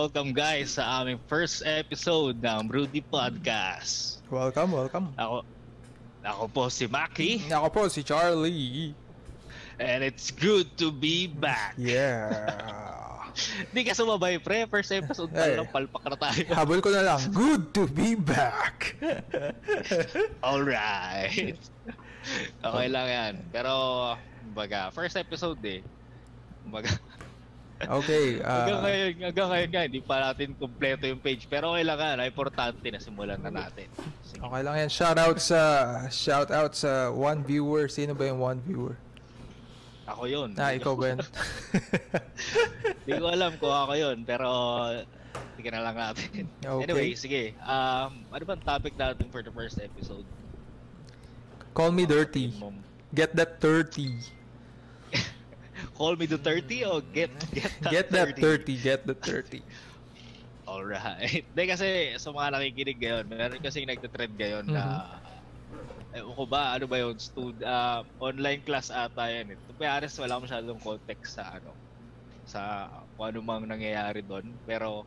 Welcome guys sa aming first episode ng Broody Podcast. Welcome, welcome. Ako, ako po si Maki Ako po si Charlie. and it's good to be back. Yeah. Di ka sumabay pre, first episode pa Eh. lang palpak na tayo. Habol ko na lang. Good to be back. Alright! okay lang yan. Pero, baga, first episode eh. Baga, Okay. hanggang Uh, ngayon, hanggang ngayon nga, hindi pa natin kumpleto yung page. Pero okay lang yan, importante na simulan na natin. Sige. okay lang yan. Shout out sa shout out sa one viewer. Sino ba yung one viewer? Ako yun. Ah, ikaw ba yun? Hindi ko alam kung ako yun, pero tingnan na lang natin. Okay. Anyway, sige. Um, ano bang topic natin for the first episode? Call me dirty. Get that 30. Call me the 30 o get get that Get that 30? 30. Get the 30. Alright. Hindi kasi sa mga nakikinig ngayon, meron kasi nagtitrend ngayon na Ewan ko ba, ano ba yun, stud, ah, online class ata yan. Eh. To be honest, wala masyadong context sa ano, sa kung ano mang nangyayari doon. Pero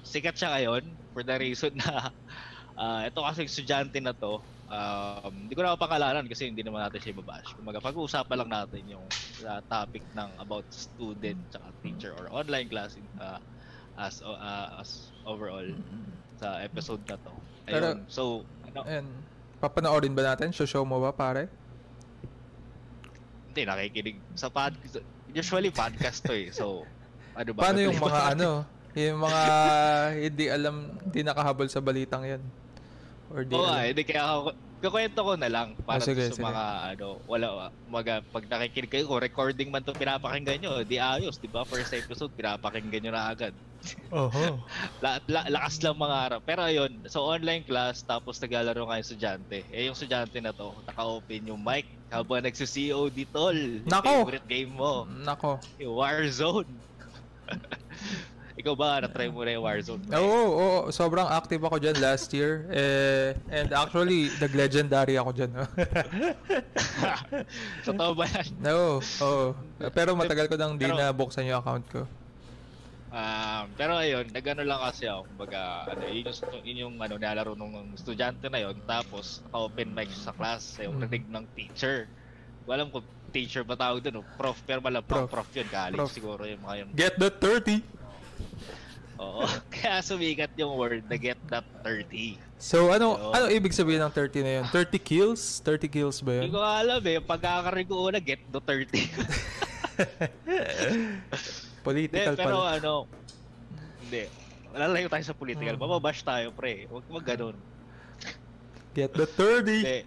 sikat siya ngayon for the reason na ah, ito kasi estudyante na to, um, hindi ko na mapakalanan kasi hindi naman natin siya babash. Kumaga, pag-uusapan lang natin yung ah, topic ng about student tsaka teacher or online class ah, as ah, as overall sa episode na to. Pero- Ayun. so, ano, And, papanoorin ba natin? Show mo ba, pare? Hindi, nakikinig sa podcast. Usually podcast to eh. So, ano ba? Paano yung mga ano? Yung mga hindi alam, hindi nakahabol sa balitang yan? Or di Oo nga, alam? hindi kaya ako, kukwento ko na lang para Ah, sige, sa sige. mga ano, wala, mga, pag nakikinig kayo, kung recording man to pinapakinggan nyo, di ayos, di ba? First episode, pinapakinggan nyo na agad. Oho. La, la, lakas lang mga harap. Pero ayun, so online class, tapos naglalaro nga yung estudyante. Eh, yung estudyante na to, naka-open yung mic habang nagsi-COD tol. Nako! Favorite game mo. Nako. Yung Warzone. Ikaw ba, na-try mo na yung Warzone? Oo, oo, sobrang active ako dyan last year. Eh, and actually, nag-legendary ako dyan. no? Totoo ba yan? Oo, oo. Pero matagal ko nang di Pero- na buksan yung account ko. Um, pero ayun, nagano lang kasi ako, kumbaga, ano, yun yung, yun yung ano, nilalaro nung estudyante na yon tapos naka-open mic sa class, yung Mm. rinig ng teacher. Ko alam kung teacher ba tawag doon, o prof, pero malam prof, Prof. prof, yun, college Prof. siguro yung mga yun. Get the 30! Oo, kaya sumikat yung word na get that 30. So, ano Oo. ano ibig sabihin ng 30 na yun? 30 kills? 30 kills ba Hindi yun? ko alam eh, pagkakaroon ko una, get the 30. Hindi, Political pero pala. ano, hindi. Lalayo tayo sa political. Mm. Mababash tayo, pre. Huwag mo ganun. Get the 30! Hindi.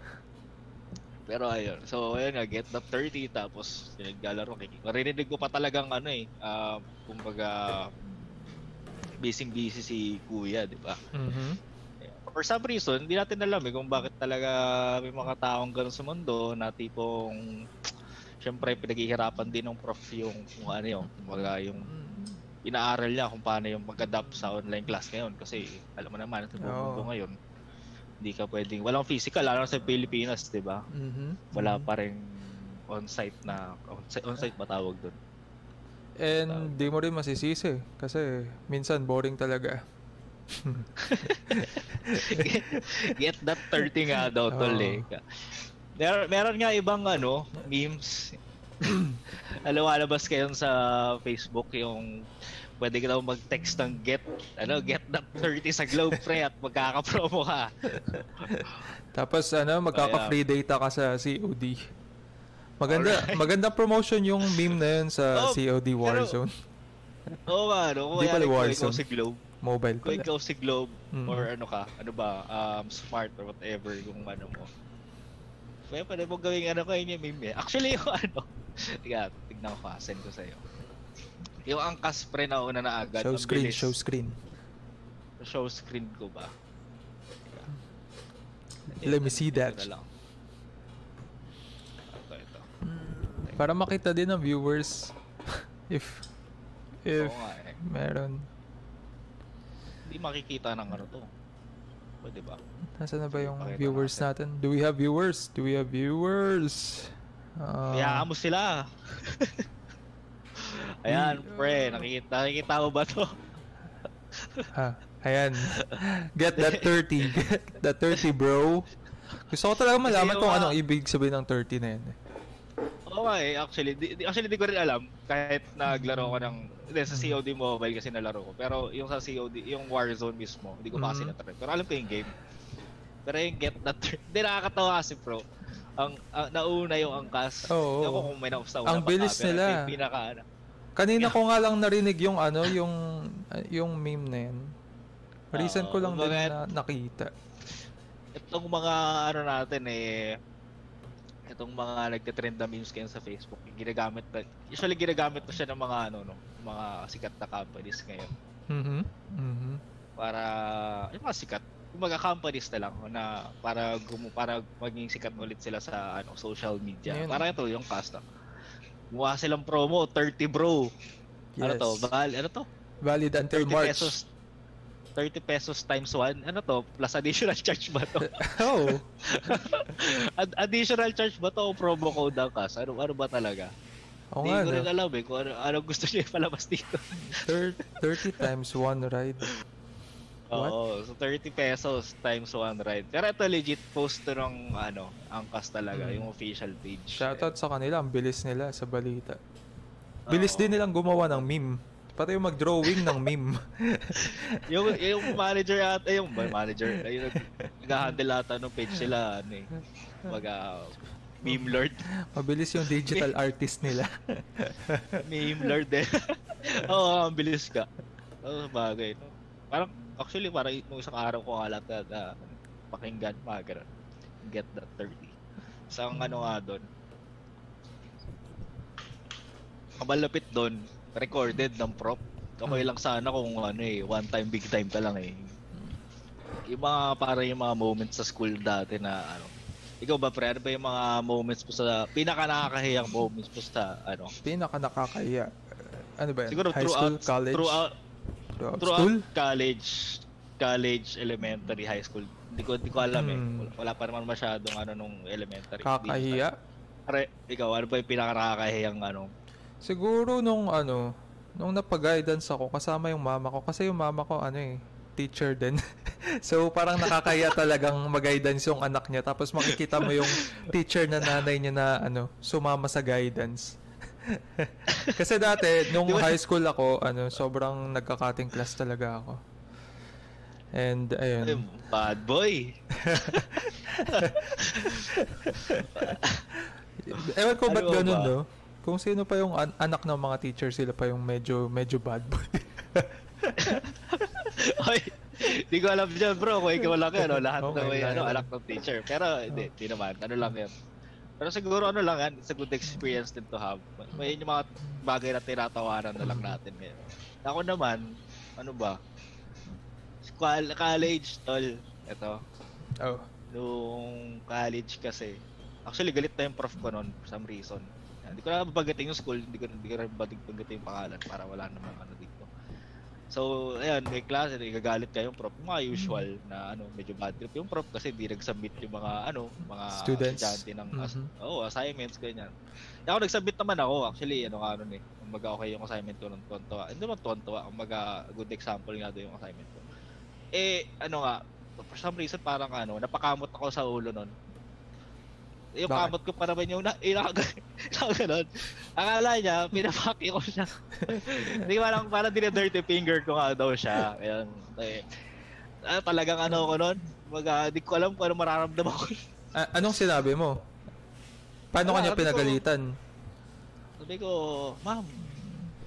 Pero ayun. So, ayun nga, get the 30. Tapos, naglalaro. Marinig ko pa talagang ano eh. ah, kumbaga, busy-busy si kuya, di ba? Mhm. For some reason, hindi natin alam eh kung bakit talaga may mga taong ganun sa mundo na tipong Siyempre, pinaghihirapan din ng prof yung kung ano yung, kumbaga yung inaaral niya kung paano yung mag-adapt sa online class ngayon kasi alam mo naman ito mundo Oo. ngayon hindi ka pwedeng walang physical lalo sa Pilipinas di ba Mhm. wala Mhm. pa rin on-site na on-site, on-site ba tawag doon And di mo rin masisisi kasi minsan boring talaga. get that 30 nga daw tol Oo. eh meron, meron nga ibang ano memes Lumalabas kayo sa Facebook yung pwede ka daw mag-text ng get ano get that 30 sa Globe pre at magkaka-promo ka. Tapos ano, magkaka-free data ka sa COD. Maganda, Alright. magandang promotion yung meme na yun sa Oh, COD Warzone. Oo nga, no? Kung Di pala kaya kung ikaw Warzone. si Globe, Mobile kung pala. ikaw si Globe, Mm. or ano ka, ano ba, um, smart or whatever yung ano mo. Kaya pwede mo gawing ano kayo yung meme eh. Actually yung ano, tiga, tignan ko, send ko sa'yo. Yung angkas pre na una na agad. Show ang screen, bilis. show screen. Show screen ko ba? Let me see that. Na lang. Ito, ito. Para makita din ng viewers if if Oo nga eh. meron. Hindi makikita ng ano to. Pwede ba? Nasaan na ba yung Pakita viewers natin? Do we have viewers? Do we have viewers? Ah, Hayaan mo sila. Ayan, pre, nakikita, nakikita mo ba to? ha, ayan. Get that 30. Get that 30, bro. Gusto ko talaga malaman kung anong mga- ibig sabihin ng 30 na yan. eh. Oo nga eh, actually, di, di- actually di ko rin alam kahit naglaro ko ng, hindi, sa COD mobile kasi nalaro ko. Pero yung sa COD, yung Warzone mismo, hindi ko pa kasi Mhm. natry. Pero alam ko yung game. Pero yung get that, hindi nakakatawa kasi bro. Ang, ang nauna yung angkas. Oo. Ewan ko kung may nakusta Ang bilis nila. Yung pinaka, ano. Kanina ko nga lang narinig yung ano, yung yung meme na yan. Recent ko Oo, lang din na nakita. itong mga ano natin eh itong mga nagte-trend na memes ngayon sa Facebook, ginagamit na, usually ginagamit to siya ng mga ano no, mga sikat na companies ngayon Mhm. Mhm. para yung mga sikat, yung mga companies na lang na para gumu, para maging sikat ulit sila sa ano social media. Ngayon- Para ito yung custom. Gumawa silang promo 30 bro. Ano Yes. to? Bal, ano to? Valid until 30 March. pesos 30 pesos times 1. Ano to? Plus additional charge ba to? oh. Ad- additional charge ba to o promo code ang kas? Ano, ano ba talaga? Oo Hindi ko no? rin alam eh kung ano, ano gusto niya ipalabas dito. Thir- 30 times one ride. What? Oo, so 30 pesos times one ride. Pero ito legit post ng ano, ang kas talaga, Mm. yung official page. Shoutout sa kanila, ang bilis nila sa balita. Bilis Oo. din nilang gumawa ng meme. Pati yung mag-drawing ng meme. yung, yung manager at yung ba, manager, yung nag- nag-handle ata ng page sila, ano eh. Mag, ah, meme lord. Mabilis yung digital artist nila. meme lord eh. Oo, ang bilis ka. Oo, bagay. No? Parang, actually, parang nung isang araw ko nga lang na, na pakinggan, mga ganun. Get that 30. Isang ano nga doon. Kabalapit doon, recorded ng prop. Okay Hmm. lang sana kung ano eh, one time, big time ka lang eh. Yung mga, para yung mga moments sa school dati na ano, ikaw ba pre, ano ba yung mga moments mo sa, pinaka nakakahiyang moments mo sa, ano, Pinaka nakakaya. Ano ba yan? Siguro High throughout, school, college? throughout, Throughout throughout school? college, college, elementary, high school. Hindi ko, hindi ko alam eh. Hmm. Wala, wala pa naman masyadong ano nung elementary. Kakahiya? Pare, ikaw, ano ba yung pinaka nakakahiyang ano? Siguro nung ano, nung napag-guidance ako, kasama yung mama ko. Kasi yung mama ko, ano eh, teacher din. so parang nakakaya talagang mag-guidance yung anak niya. Tapos makikita mo yung teacher na nanay niya na ano, sumama sa guidance. kasi dati, nung high school ako, ano, sobrang nagka-cutting class talaga ako. And Ay, ayun. bad boy. Ewan ko ba't Ano ganun, ba? no? Kung sino pa yung an- anak ng mga teacher, sila pa yung medyo medyo bad boy. Oy, di ko alam dyan bro, kung ikaw lang yan, no? lahat Okay na may ano, anak ng teacher. Pero hindi, di naman, ano lang yan. Pero siguro ano lang yan, it's a good experience din to have. May yung mga bagay na tinatawanan na lang natin ngayon. Ako naman, ano ba? College, tol. Ito, oh. nung college kasi, actually galit na yung prof ko noon for some reason. Hindi ko na babanggitin yung school, hindi ko hindi ko na babanggitin yung pangalan para wala namang ano dito. So, ayun, may klase, nagagalit kayo yung prof. Mga usual na ano, medyo bad trip yung prof kasi di nag-submit yung mga ano, mga Students. ng as- Mhm. oh, assignments ganyan. Kaya ako nag-submit naman ako, actually, ano nga nun eh. Kumbaga okay yung assignment ko nung tonto. Hindi naman tonto, kumbaga good example nga doon yung assignment ko. Eh, ano nga, for some reason parang ano, napakamot ako sa ulo nun. Yung Bakit? kamot ko pa naman yung na, ganun. Akala niya, pinapaki ko siya. Hindi ko alam, parang dirty finger ko nga daw siya. Ayan. Eh, ah, talagang ano ko nun. Mga, di ko alam kung ano mararamdaman ko. A- anong sinabi mo? Paano Wala, kanya sabi ko- pinagalitan? Sabi ko, ma'am,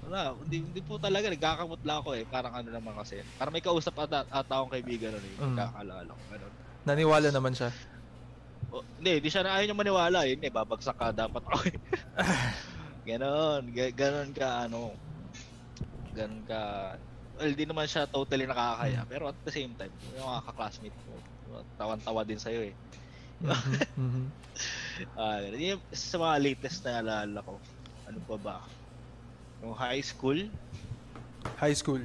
wala, hindi, hindi po talaga, nagkakamot lang ako eh. Parang ano naman kasi. Parang may kausap ata, ata akong kaibigan nun eh. Mm. Nagkakalala ko. Ganun. Naniwala naman siya. O, hindi, di siya na ayaw niya maniwala. Yun eh, babagsak ka dapat ako eh. ganon, ga- ganon ka ano. Ganon ka. Well, di naman siya totally nakakaya. Pero at the same time, yung mga ka-classmate mo, tawan-tawa din sa'yo eh. Yun yung isa sa mga latest na naalala ko. Ano pa ba? Yung high school. High school.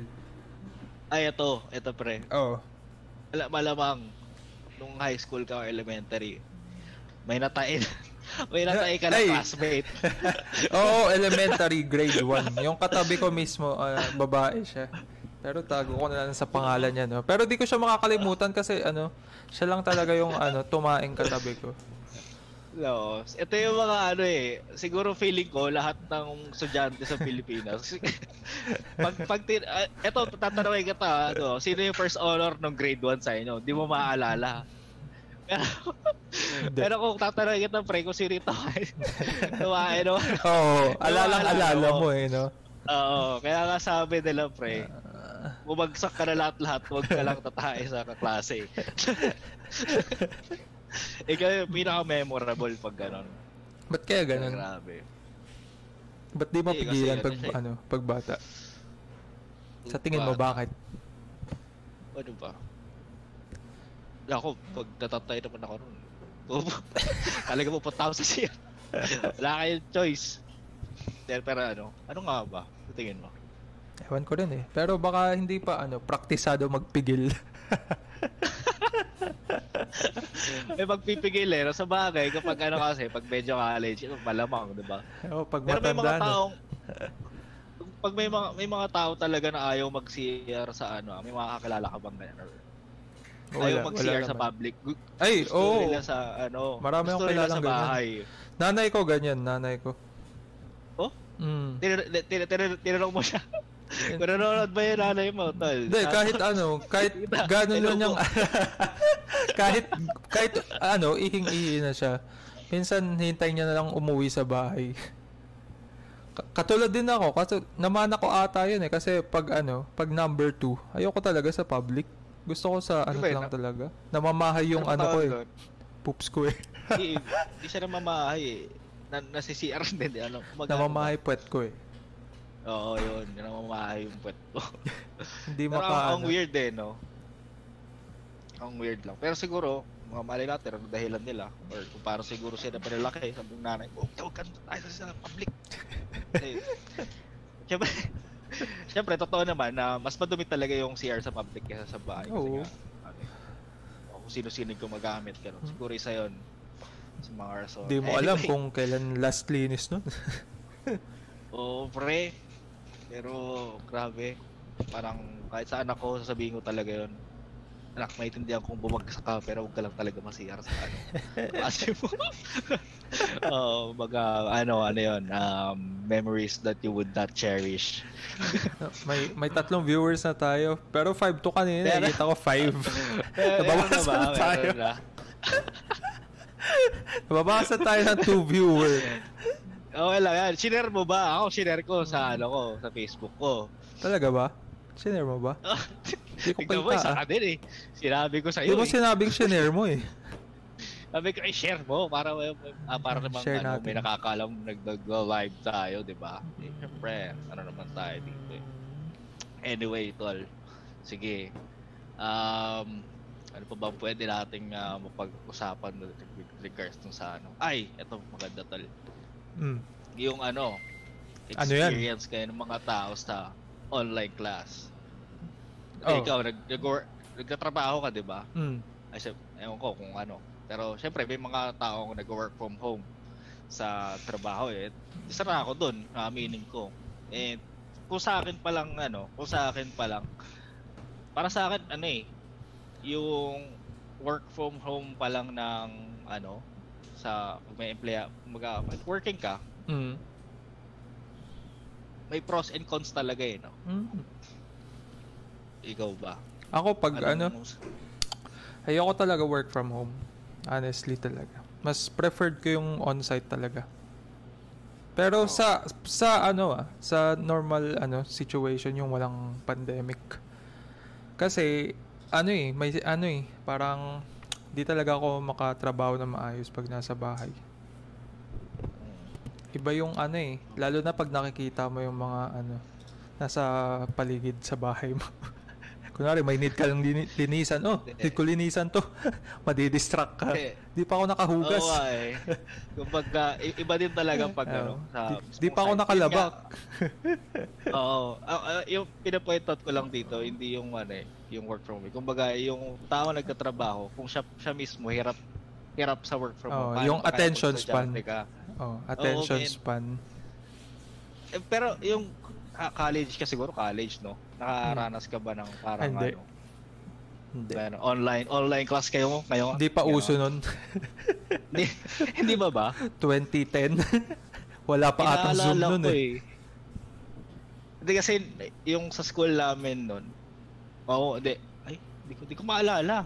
Ay, ito. Ito pre. Oh. Wala, malamang nung high school ka or elementary, may natain. May natay ka na Ay. classmate. Oo, elementary grade 1. Yung katabi ko mismo, ah, babae siya. Pero tago ko na lang sa pangalan niya, no. Pero di ko siya makakalimutan kasi ano, siya lang talaga yung ano, tumaing katabi ko. No, ito yung mga ano eh, siguro feeling ko lahat ng estudyante sa Pilipinas. pag pag tin, uh, ito tatanungin kita, ano, sino yung first honor ng grade 1 sa inyo? Di mo maaalala. Pero, kung tatanungin kita, pre, kung sino ito, tumain, no? Oo, alalang alala Maalala mo eh, no. Oo, kaya nga sabi nila, pre, Ah, bumagsak ka na lahat-lahat, huwag ka lang tatae sa kaklase. Ikaw yung pinaka-memorable pag ganon. ba't kaya ganun? Grabe. Ba't di mo Eh, kasi ano pag, eh. ano, pag bata? Sa tingin mo, bakit? Ano ba? Ako, pag natatay naman ako nun, talaga pupunta ako sa siya. Wala kayong choice. Pero, pero ano, ano nga ba? Tingin mo? Ewan ko rin eh. Pero baka hindi pa, ano, praktisado magpigil. May magpipigil eh. Sa bagay, kapag ano kasi, pag medyo college, ito malamang, di ba? Oo, pag Pero may mga matanda taong, pag may mga may mga tao talaga na ayaw mag-CR sa ano, may mga kakilala ka bang ganyan? Or ayaw Wala, mag-CR wala sa naman. public. Ay, Gusto oo. nila sa ano, Marami akong kilalang sa ganyan. bahay. Nanay ko ganyan, nanay ko. Oh? Mm. Tinanong tin, tin, tinanong mo siya. Kung nanonood ba yung nanay mo, tol? Hindi, kahit ano, kahit gano'n lang po. kahit, kahit ano, ihing-ihi na siya. Minsan, hintay niya na lang umuwi sa bahay. Ka- Katulad din ako, kasi namana ko ata yun eh, kasi pag ano, pag number 2, ayoko talaga sa public. Gusto ko sa ano yun, lang no? talaga. Namamahay yung ano ko eh, poops ko eh. Hindi, hindi siya namamahay eh. Na, nasi-CR din, di, ano. Mag, Namamahay puwet ko eh. Oo, yun. Namamahay yung puwet ko. Hindi Pero maka, ang, ang ano. weird eh, no? Ang weird lang. Pero siguro, mga mali natin, ang dahilan nila. Or kung paano siguro sila panilaki, sabi ng nanay, huwag huwag ka tayo sa public. eh, Siyempre, siyempre, totoo naman na mas madumi talaga yung CR sa public kaysa sa bahay. Kasi Oo. nga, ano, o kung sino-sino gumagamit ka. no? Siguro isa yun sa mga rason. Hindi mo alam kung kailan last linis nun. Oo, pre. Pero, grabe. Parang, kahit sa anak ko, sasabihin ko talaga yun. Anak, maintindihan kung bumagsak ka, pero huwag ka lang talaga masiyar sa ano. Kasi mo. Oo, baga, ano, ano yun, um, memories that you would not cherish. may may tatlong viewers na tayo. Pero 5 to kanina, Pero- nakita ko 5. Pero, Nabawasan meron na tayo. Na. Nababawasan tayo ng 2 viewer. Okay lang yan. Share mo ba? Ako, share ko sa ano ko, sa Facebook ko. Talaga ba? Sinare mo ba? Hindi ko Tignan mo, isa ka din eh. Sinabi ko sa'yo mo eh. sinabing sinare mo eh. Sabi ko, i-share mo para ah, para naman Share ano, natin. may nakakalam nag-live tayo, di ba? Eh, Siyempre, ano naman tayo dito eh. Anyway, tol. Sige. Um, ano pa ba pwede nating ah, mapag-usapan with regards dun sa ano? Ay, eto maganda tol. Mm. Yung ano, Ano yan? experience kayo ng mga tao sa online class. Oh. Eh, ikaw, nag, nag nagtatrabaho ka, di ba? Mm. Ay, ewan ko kung ano. Pero syempre, may mga taong nag-work from home sa trabaho eh. Isa na ako dun, aminin ko. Eh, kung sa akin pa lang, ano, kung sa akin pa lang, para sa akin, ano eh, yung work from home pa lang ng, ano, sa, may emplea, mag, working ka, Mm. may pros and cons talaga eh, no? Mm. Ikaw ba? Ako pag ano, Anong- ayoko talaga work from home. Honestly talaga. Mas preferred ko yung on-site talaga. Pero Oh. sa sa ano ah, sa normal ano situation yung walang pandemic. Kasi ano eh, may ano eh, parang di talaga ako makatrabaho na maayos pag nasa bahay. Iba yung ano eh, lalo na pag nakikita mo yung mga ano nasa paligid sa bahay mo. Kunwari, may need ka lang lini- linisan. Oh, need ko linisan to. Madidistract ka. Eh, Di pa ako nakahugas. Oo nga eh. Kumbaga, iba din talaga pag ano. Oo. Sa Di- di pa ako nakalabak. Oo. Ah, ah, yung pinapoint out ko lang dito, hindi yung ano eh, yung work from home. Kumbaga, yung tao nagtatrabaho, kung siya, siya mismo hirap hirap sa work from Oh, home. Paano yung attention span. Ka? Oh, attention men. span. Eh, pero yung college ka siguro, college, no? Nakaranas ka ba ng parang Hindi. ano? Hindi. ano, online online class kayo ngayon? Hindi pa uso nun. Hindi, hindi ba ba? 2010. Wala pa atang Zoom nun ko eh. Hindi kasi yung sa school namin nun, oo, hindi, ay, hindi ko, hindi ko maalala.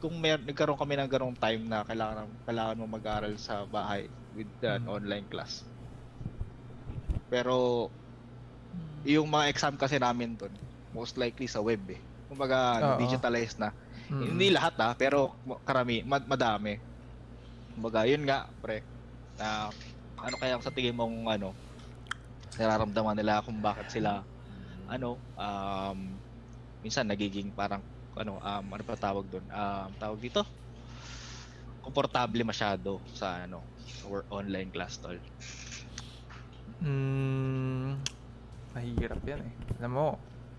Kung mer nagkaroon kami ng ganong time na kailangan kailangan mo mag-aral sa bahay with an Mm. online class. Pero yung mga exam kasi namin doon, most likely sa web eh. Kumbaga, Oo. digitalized na. Mm. Hindi lahat ah, pero karami, mad- madami. Kumbaga, yun nga, pre. Na, ano kaya sa tingin mong ano, nararamdaman nila kung bakit sila ano, um, minsan nagiging parang ano, um, ano pa tawag doon? Um, tawag dito? Komportable masyado sa ano, or online class tol. Mm, mahirap yan eh. Alam mo,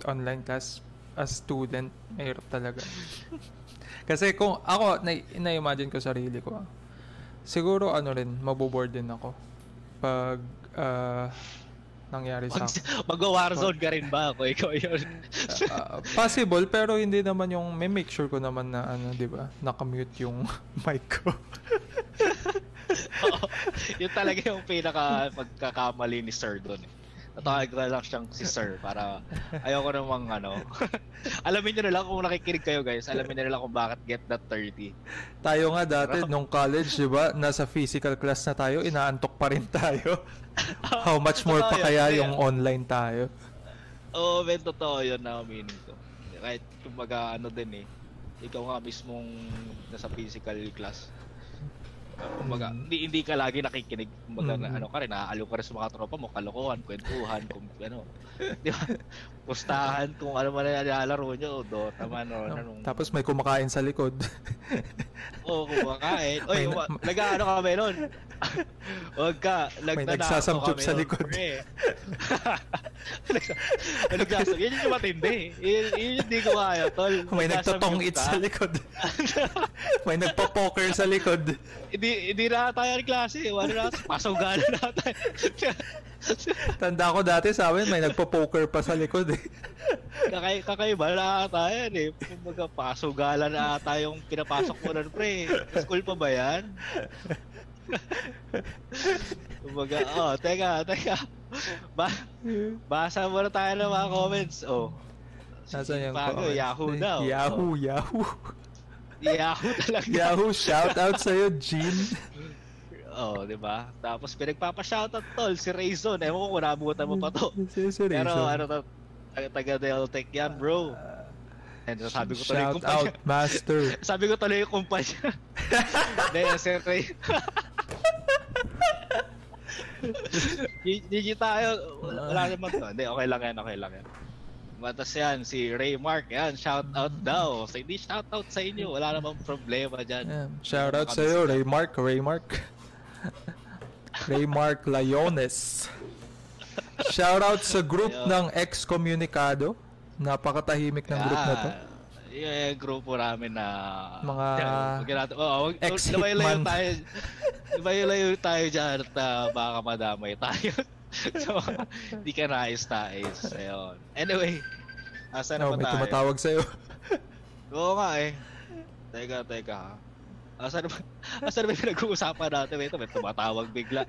online class as student, mahirap talaga. Kasi kung ako, na- na-imagine ko sarili ko, ah, siguro ano rin, maboboard din ako. Pag ah, nangyari sa Mag, Mag-warzone ka rin ba ako? Ikaw yun. Ah, possible pero hindi naman yung may make sure ko naman na ano 'di ba naka-mute yung mic ko Oo. yun talaga yung pinaka pagkakamali ni Sir doon. Eh. Natawag ko na lang siyang si Sir para ayoko namang ano. alamin niyo na lang kung nakikinig kayo guys. Alamin niyo na lang kung bakit get that 30. tayo nga dati nung college 'di ba nasa physical class na tayo inaantok pa rin tayo how much more pa kaya yung online tayo Oo, men totoo yun na meaning ko. Kahit kumbaga ano din eh. Ikaw nga mismong nasa physical class. Kumbaga, Mm. hindi, hindi ka lagi nakikinig. Kumbaga, na, Mm. ano ka rin, naaaliw ka rin sa mga tropa mo, kalokohan, kwentuhan, kung ano. Di ba? Pustahan, kung ano man na nilalaro nyo, Dota man, o No? anong... tapos may kumakain sa likod Oo, kumakain. Oy, May na- wa- nag-ano kami nun? Huwag ka, May nagtanako nagsasamchup kami sa likod. Nagsa- Nagsasamchup. Yun yung matindi. Yun, yun yung di ko kaya, tol. may Nagsasamchup it sa likod may nagpo-poker sa likod Hindi, hindi na tayo ng klase. Wala na, pasawgalan na tayo. tanda ko dati sa amin may nagpo-poker pa sa likod eh Kakay, kakaiba na ata yan eh. Kumbaga, pasawgalan na ata yung pinapasok mo nun, pre. School pa ba yan? Kumbaga, oh, teka, teka. Ba basa muna tayo ng mga comments. Oh. Nasaan yung Bago, comments? Yahoo daw. Yahoo, Yahoo. Yahoo talaga. Yahoo, shout out sa'yo, Gene. Oh, di ba? Tapos pinagpapa-shoutout tol si Rayzon. Ewan ko kung nabutan mo pa to. Seriously, Pero so, ano to, taga- Deltec yan, bro. And sabi ko tuloy yung Shout out, kumpanya. master. Sabi ko tuloy yung kumpanya. Hindi, si Ray. G- GG tayo. Wala, wala naman to. Hindi, okay lang yan, okay lang yan. Matas yan, si Ray Mark, yan, shout out daw. So, hindi shout out sa inyo, wala namang problema dyan. Yeah. Shout out sa'yo, Ray Mark, Ray Mark. Ray Mark Layones. Shout out sa group Ayun. ng ex-communicado. Napakatahimik ng group na to. Yeah, yung grupo namin na Mga natin, oh, wag, ex-hitman. lumayo tayo. Lumayo tayo dyan at uh, baka madamay tayo. so, hindi ka nais-nais. Ayun. Anyway, asa na Oh, ba may tayo? tumatawag sa'yo. Oo nga eh. Teka, teka. ha. Asa na ba, asa na ba pinag-uusapan natin? Ito, may tumatawag bigla.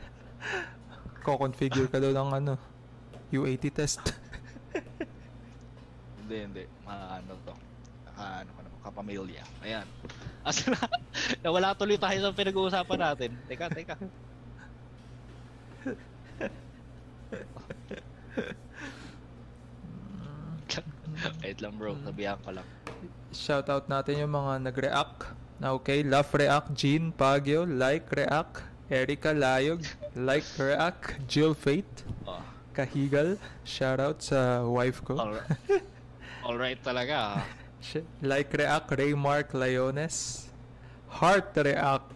Ko-configure ka daw ng ano, U80 test. Hindi, hindi. Ma, ano to. Ano ka naman, kapamilya. Ayan. Asa na, nawala tuloy tayo sa pinag-uusapan natin. Teka, teka. Wait lang bro, nabihan ko lang. Shout out natin yung mga nag-react. Na okay, love react, Jean Pagyo, like react, Erica Layog, like react, Jill Fate, Oh, Kahigal, shout out sa wife ko. alright. Alright talaga. ah. Like react, Ray Mark Layones, heart react,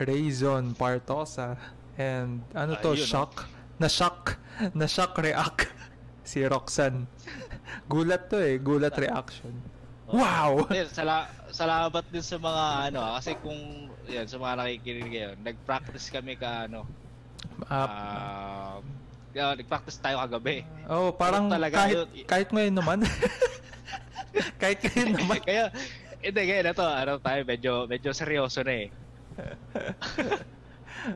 Rayzon Partosa, and ano to, Ayun, ah. shock, na shock, na shock react, si Roxanne. Gulat to eh, gulat reaction. Oh. Wow! Sala, salamat din sa mga ano ah, kasi kung yan, sa mga nakikinig ngayon, nag-practice kami ka ano, Ah, ah, uh, nag-practice tayo kagabi. oh, parang talaga kahit, yun. kahit ngayon naman. kahit ngayon naman. Kaya, hindi, kaya na to, ano tayo, medyo, medyo seryoso na eh.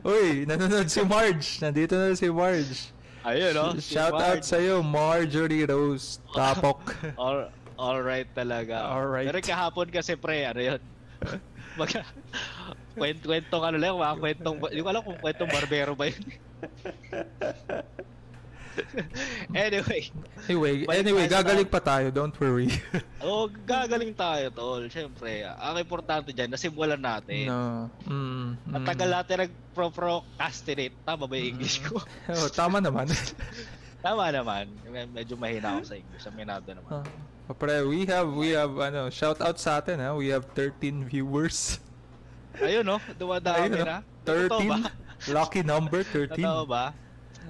Uy, nanonood si Marge. Nandito na si Marge. Ayun, no? Si Shout out Mark. sa'yo, Marjorie Rose Tapok. All, all right talaga. Alright. Pero kahapon kasi pre, ano yun? Mag kwent kwentong ano lang, mga kwentong hindi ko alam kung kwentong barbero ba yun. anyway, anyway, anyway, gagaling pa tayo. Don't worry. oh, gagaling tayo tol. Syempre, ang importante diyan nasimulan natin. no. Mm, mm. Ang tagal natin nag-procrastinate. Tama ba yung English ko? Oh, tama naman. Tama naman. Medyo mahina ako sa English. Aminado naman. Ah, Pre, we have, we have, ano, shout out sa atin, ha? We have 13 viewers. Ayun, no? Dumadami Ayun, no? na. Totoo ba? 13? Lucky number, 13. Totoo ba?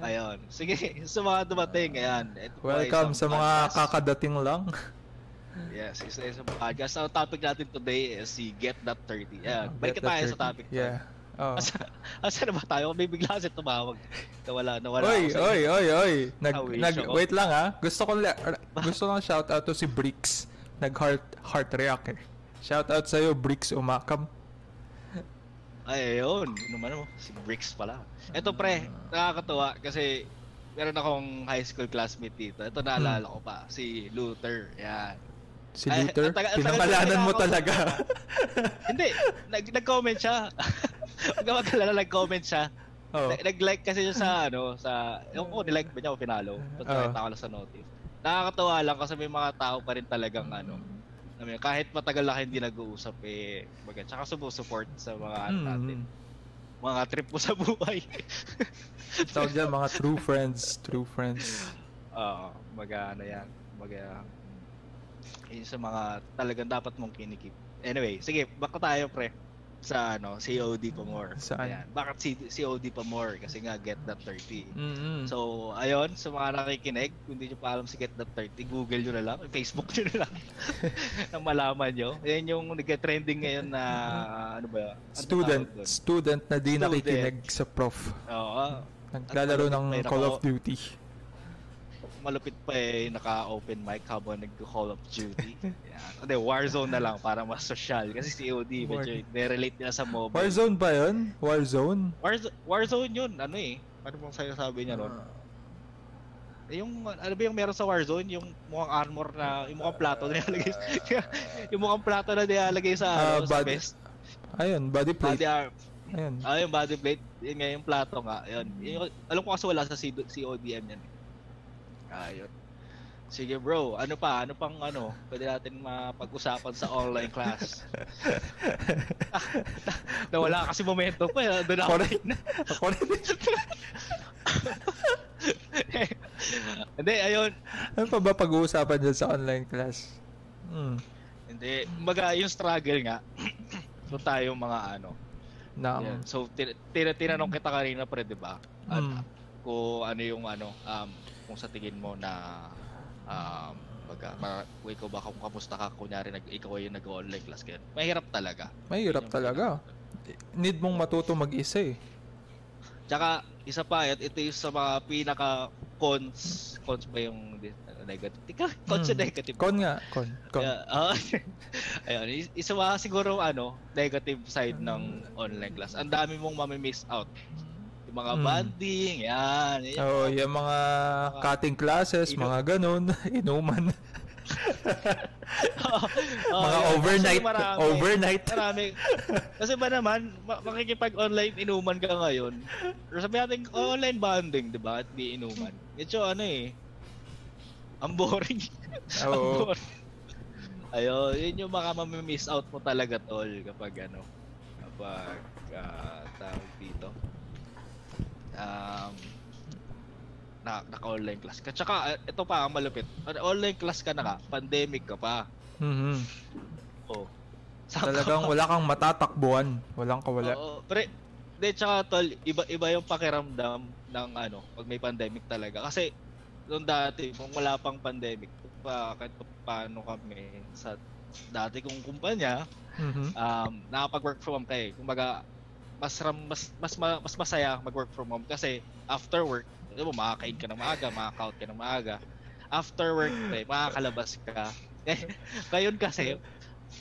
Ayun. Sige, sa mga dumating, ayan. Ito Welcome sa mga podcast. kakadating lang. Yes, isa isang podcast. Ang topic natin today is si Get That 30. Ayan, Get balik tayo sa 30. topic. Yeah. Oh. Asa, asa na ba tayo? May bigla kasi tumawag. Nawala, nawala Oy, ako sa oy, oy, oy. Nag, nag, oh. wait lang ha. Gusto ko, la- gusto lang shout out to si Bricks. Nag heart, heart react eh. Shout out sa'yo, Bricks Umakam. Ay, ayun. Yun naman mo. Si Bricks pala. Ito pre, nakakatuwa kasi meron akong high school classmate dito. Ito naalala ko pa. Si Luther. Yan. Si Ay, Luther. ang taga- ang taga- Pinangalanan mo talaga. Hindi. Nag, nag-comment siya. Huwag ka nag-comment siya. oh. Nag- Nag-like kasi siya sa ano, sa yung ko nilike ba niya o pinalo. Tapos Oo. nakita ko lang sa notif. Nakakatawa lang kasi may mga tao pa rin talagang ano, alam mo kahit matagal na hindi nag-uusap eh, baga, tsaka sumusupport sa mga ano natin, Mm. mga trip mo sa buhay. Tawag dyan, mga true friends. True friends. Oo, maga ano yan, maga yun sa mga talagang dapat mong kinikip. Anyway, sige, baka tayo pre sa ano, COD pa more. Saan? Ayan. Bakit si COD pa more? Kasi nga get that 30. Mm-mm. So, ayun, sa mga nakikinig, kung hindi nyo pa alam si Get That 30, Google nyo na lang, Facebook nyo na lang, nang malaman nyo. Yan yung nag-trending ngayon na, ano ba? Ano student, student na di Student. nakikinig sa prof. Oo. Naglalaro ng Call of Duty. Malupit pa eh, naka-open mic habang nag-Call of Duty. Yan. Hindi, Warzone na lang para mas social. Kasi COD, medyo nirelate nila sa mobile. Warzone ba yun? Warzone? Warzo- Warzone yun, ano eh. Ano bang sabi niya nun? Eh, Yung ano ba yung meron sa Warzone, yung mukhang armor na yung mukhang plato na nilalagay. yung mukhang plato na nilalagay sa Ah, ano, sa body- vest. Ayun, body plate. Body arm. Ayun. Ah, yung body plate, yun nga yung plato nga. Yun. Yung, alam ko kasi wala sa CODM yan. eh. Ah, yun. Sige bro, ano pa? Ano pang ano? Pwede natin mapag-usapan sa online class. Nawala kasi momento pa. eh. Doon ako Correct. Ako rin. Hindi, ayun. Ano pa ba pag-uusapan dyan sa online class? Hmm. Hindi, kumbaga yung struggle nga. so tayo mga ano. Na, Yan. So tin- tin- tinanong kita kanina pre, 'di ba? At Mm. Kung ano yung ano um kung sa tingin mo na um baga, ma- kung ikaw ba kung kamusta ka kunyari nag ikaw yung nag-online class kayo. Mahirap talaga. mahirap talaga. Need mong matuto mag-isa eh. Tsaka isa pa ito, ito yung sa mga pinaka cons cons ba yung negative? Tika, cons Mm. and negative. Con nga, con. con. Yeah, ah, ayun, is- isa pa siguro ano, negative side ng online class. Ang dami mong mami-miss out. Yung mga Mm. banding, yan. yan Oo, yung mga cutting classes, Inu- mga ganun, inuman. Oo, mga yun. overnight, marami. overnight. Marami. Kasi ba naman, ma- makikipag-online inuman ka ngayon. Sabi natin, online banding, di ba? At di inuman. Medyo ano eh, ang boring. ang Oo. boring. Ayun, yun yung mga mamimiss out mo talaga tol kapag ano, kapag ah, tawag dito. Um, na naka-online class ka. Tsaka, ah, ito pa ang malupit. Online class ka na ka, pandemic ka pa. Mhm. Oh. Saan Talagang wala kang matatakbuhan. Walang kawala. Oo, pre, de tsaka tol, iba iba yung pakiramdam ng ano, pag may pandemic talaga. Kasi noong dati, kung wala pang pandemic, pa kahit pa- paano kami sa dati kong kumpanya, Mhm. um, nakapag-work from home kayo. Kumbaga, mas, ram, mas, mas, ma- mas masaya mag-work from home kasi after work, di ba, makakain ka ng maaga, makaka-out ka ng maaga. After work, eh, makakalabas ka. Ngayon kasi,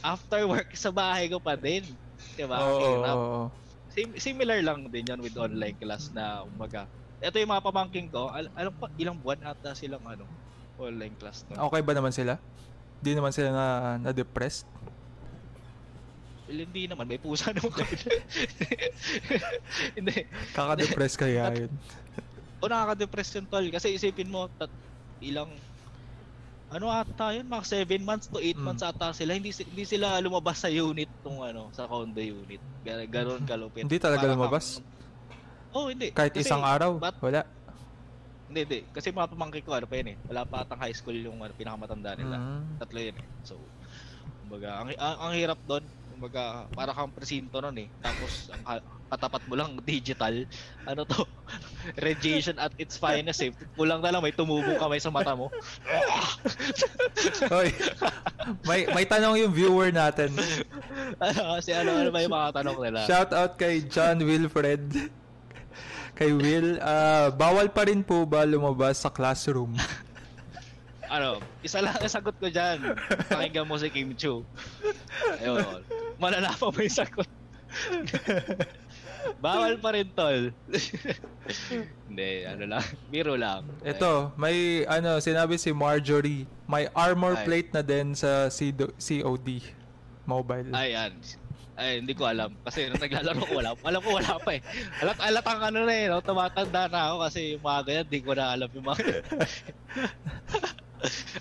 after work, sa bahay ko pa din. Di ba? Oo. Sim- similar lang din yan with online class na umaga. Ito yung mga pamangking ko, al- alam pa, ilang buwan ata silang ano, online class. No? Okay ba naman sila? Di naman sila na, na-depressed? Well, hindi naman, may pusa naman kayo. hindi. Kaka-depressed kaya yun. O nakaka-depress yun, tol. Kasi isipin mo, tat, ilang, ano ata yun, mga 7 months to 8 Mm. months ata sila. Hindi, hindi sila lumabas sa unit tong ano, sa condo unit. Gan- Ganon kalupit. Hindi talaga Para lumabas? kang- Oh, hindi. Kahit Kasi- isang araw, but- wala. Hindi, hindi. Kasi mga pamangkin ko, ano pa yun eh. Wala pa atang high school yung ano, pinakamatanda nila. Mm. Tatlo yun eh. So, kumbaga, ang, ang, ang hirap doon, kumbaga, para kang presinto nun eh. Tapos, ang katapat mo lang digital. Ano to? Radiation at its finest eh. Kulang na lang, may tumubong kamay sa mata mo. Hoy, may, may tanong yung viewer natin. Kasi ano, ano ba yung mga tanong nila? Shout out kay John Wilfred. Kay Will, ah, bawal pa rin po ba lumabas sa classroom? Ano, isa lang ang sagot ko dyan. Pakinggan mo si Kim Chu. Ayun. Malalaman mo yung sagot. Bawal pa rin, tol. Hindi, ano lang. Biro lang. Ito, may ano, sinabi si Marjorie, may armor Ay. plate na din sa CDO COD mobile. Ayan. Ay, hindi ko alam. Kasi nung naglalaro ko, wala. Alam ko wala pa eh. Alat, alat ang ano na eh. No? Tumatanda na ako kasi yung mga ganyan, di ko na alam yung mga...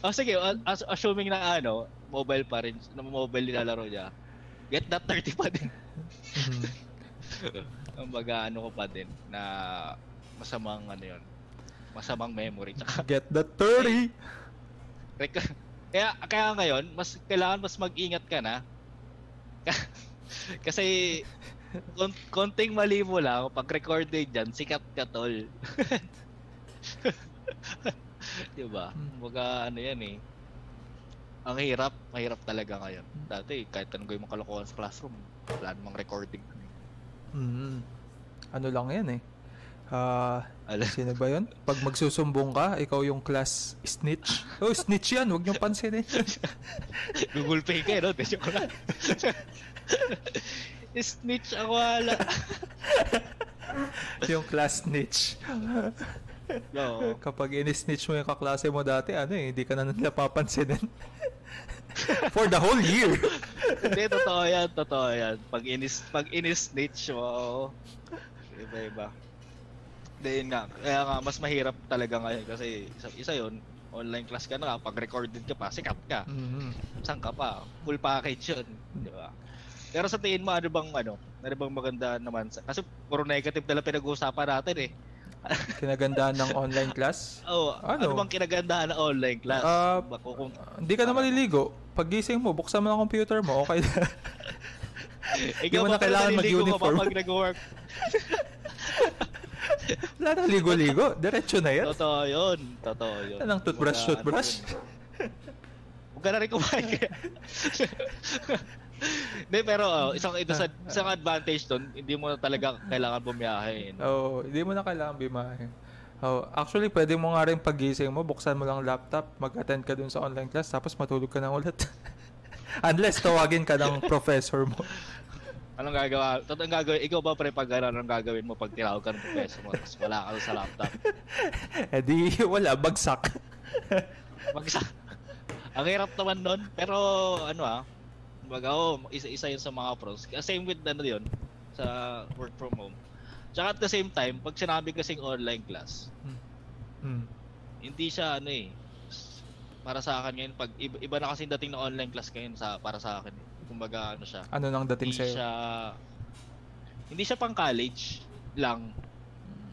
oh, sige, as- assuming na ano, mobile pa rin, na mobile nilalaro niya, get that 30 pa din. Mhm. Kumbaga, ano ko pa din, na masamang ano yun, masamang memory. Tsaka, Get the 30! rec- kaya, kaya ngayon, mas kailangan mas mag-ingat ka na. Kasi, kon- konting mali mo lang, pag recorded dyan, sikat ka tol. diba? Kumbaga, ano yan eh. Ang hirap, mahirap talaga ngayon. Dati, kahit anong gawin mo kalokohan sa classroom, wala namang recording. Mhm. Ano lang yan eh. Ah, Alam, sino ba yun? Pag magsusumbong ka, ikaw yung class snitch. Oh, snitch yan, huwag niyong pansinin. Google Pay ka eh, no? Tesyo ko lang. Snitch ako wala. yung class snitch. No. Kapag in-snitch mo yung kaklase mo dati, ano eh, hindi ka na nila papansinin. For the whole year. Hindi, totoo yan, totoo yan. Pag inis, pag inis-snitch mo, iba-iba. Hindi, yun nga. Kaya nga, mas mahirap talaga ngayon kasi isa, isa yun, online class ka na, pag recorded ka pa, sikat ka. Mhm. Saan ka pa? Full package yun. Di ba? Pero sa tingin mo, ano bang, ano, ano bang maganda naman? Sa, kasi puro negative na lang pinag-uusapan natin eh. Kinagandaan ng online class. Oh, ano? Ano? bang kinagandahan ng online class? Ah, Bako kung Hindi ka na maliligo. Pagising mo, buksan mo ang computer mo, okay na. ikaw mo na kailangan naliligo ka pa mag-uniform. pag nag-work? Wala nang ligo-ligo. Diretso na yan. Totoo yun. Totoo yun. Anong toothbrush, Kumbaga, toothbrush? Huwag ka na rin kumain. Hindi, pero oh, isang, ito sa, isang advantage doon, hindi mo na talaga kailangan bumiyahe. No? Oo, oh, hindi mo na kailangan bimahe. Oh, actually, pwede mo nga rin pagising mo, buksan mo lang laptop, mag-attend ka dun sa online class, tapos matulog ka na ulit. Unless tawagin ka ng professor mo. Anong gagawa? Totoo ang gagawin? Ikaw ba pre pag anong gagawin mo pag tinawag ka ng professor mo tapos wala ka sa laptop? eh di, wala, bagsak. Magsa. Ang hirap naman nun, pero ano ah, baga oh, isa-isa yun sa mga pros. Same with ano yun, sa work from home. Tsaka at the same time, pag sinabi kasing online class, Hmm. hindi siya ano eh, para sa akin ngayon, pag iba, iba na kasi dating na online class ngayon sa, para sa akin. Eh. Kumbaga ano siya, Ano nang dating sa'yo? siya, hindi siya pang college lang.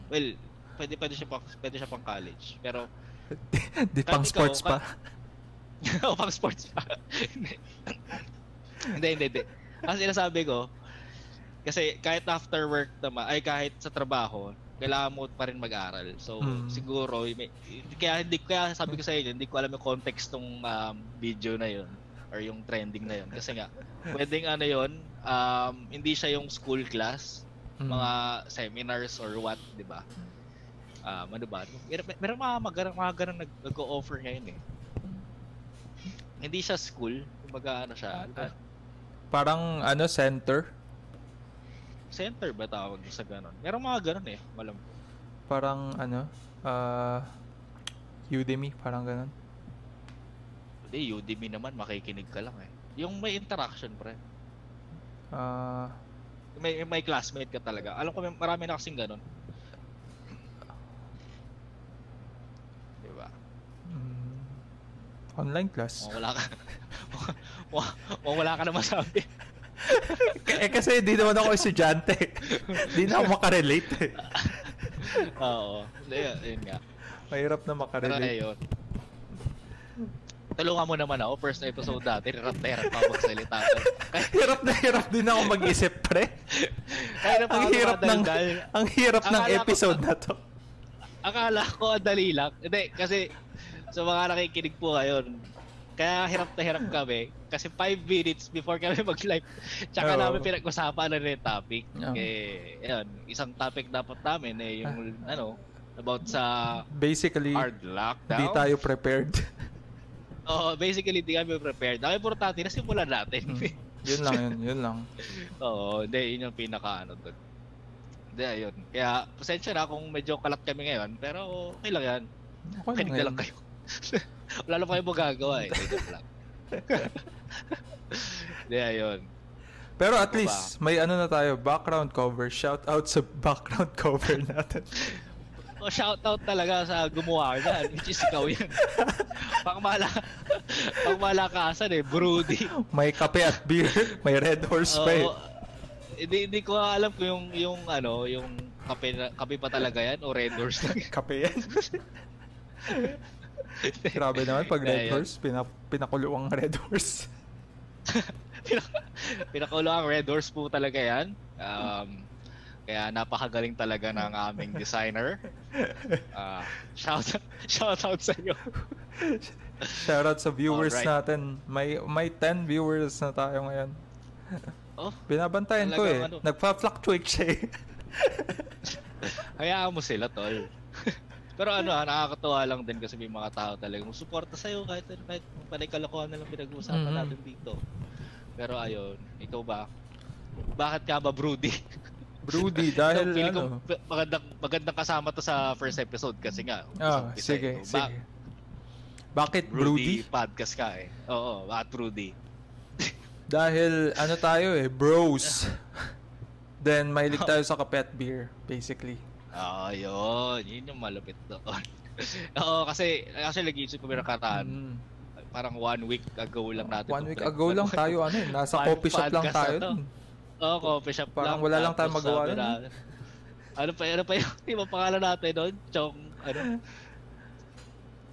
Well, pwede, pwede siya pang, pwede siya pang college. Pero Di pang ikaw, sports pa. o pang sports pa. hindi, hindi, hindi. Ang sinasabi ko, kasi kahit after work naman, ay kahit sa trabaho, kailangan mo pa rin mag-aral. So, Mm. siguro, may, kaya, hindi, kaya sabi ko sa inyo, hindi ko alam yung context ng um, video na yun. or yung trending na yun. Kasi nga, pwedeng ano yun, um, hindi siya yung school class, Mm. mga seminars or what, di ba? Um, ano ba? Mer meron mga mga, mga ganun nag- nag-o-offer ngayon eh. Hindi siya school, kumbaga ano siya, ba? Parang ano, center. center ba tawag sa ganun? Merong mga ganun eh, malam. Parang ano, ah Udemy, parang ganun. Hindi, Udemy naman, makikinig ka lang eh. Yung may interaction, pre. Ah, May, may classmate ka talaga. Alam ko, may, marami na kasing ganun. Diba? mm, online class. Kung wala ka, wala ka na masabi. eh kasi di naman ako estudyante. di na ako makarelate. eh. Oo. Hindi, yun, yun nga. Mahirap na Pero makarelate. ayun. Tulungan mo naman ako. First episode dati, hirap na hirap pa magsalita. Kaya, hirap na hirap din ako mag-isip, pre. kaya ang ako hirap ng ang hirap ng Akala ko- episode na to. Akala ko ang dali lang. Hindi, kasi sa mga nakikinig po ngayon, kaya hirap na hirap kami. Kasi 5 minutes before kami mag-live, tsaka Oo. namin pinag-usapan na rin yung topic. Oo. Eh, yun, isang topic dapat namin eh, yung ano, about sa Basically, hard lockdown. di tayo prepared. Oo, basically, di kami prepared. Ang importante, nasimulan natin. Hmm. yun lang yun, yun lang. Oo, hindi, yun yung pinaka ano doon. Hindi, ayun. Kaya, pasensya na kung medyo kalat kami ngayon, pero okay lang yan. Okay Kinig lang na lang kayo. Wala lang kayo magagawa eh. Hindi, joke lang. Hindi, ayun. Pero at Ano ba? least, may ano na tayo, background cover. Shout out sa background cover natin. O, shoutout talaga sa gumawa niyan, which is ikaw yan. Pangmala, pangmalakasan eh, broody. May kape at beer. May red horse pa eh. Hindi, hindi ko alam kung yung, yung ano, yung kape, na- kape pa talaga yan o red horse lang. Kape yan. Grabe naman pag red Ayun. horse, pina, pinakulo ang red horse. Pinak- Pinakulo ang red horse po talaga yan. Um, kaya napakagaling talaga ng aming designer. Ah, shout shout out sa iyo. Shoutout sa viewers Alright. natin. May may 10 viewers na tayo ngayon. Oh, Binabantayan ko eh. Ano. Nagpa-fluctuate siya eh. hayaan mo sila, tol. Pero ano, nakakatuwa lang din kasi may mga tao talagang suporta sa iyo kahit kahit panay kalokohan na lang pinag-uusapan Mhm. natin dito. Pero ayun, ikaw ba? Bakit ka ba broody? Broody dahil So, feeling ano. magandang, magandang kasama to sa first episode kasi nga. Umpisa sige, eh. Ba- sige. Bakit Broody, broody? podcast ka eh. Oo, at Broody. Dahil ano tayo eh, bros. Then mahilig tayo sa kapet beer, basically. Oo, yun. Yun yung malupit doon. Oo, kasi actually nag-iisip ko may nakataan. Mm. Parang one week ago lang natin. One week ago lang tayo, ano eh, nasa coffee shop lang tayo. dun. Oo, coffee shop Parang lang. wala lang tayong Tapos magawa nun. Ano pa, ano pa yung, mga pangalan natin doon? Chong, ano?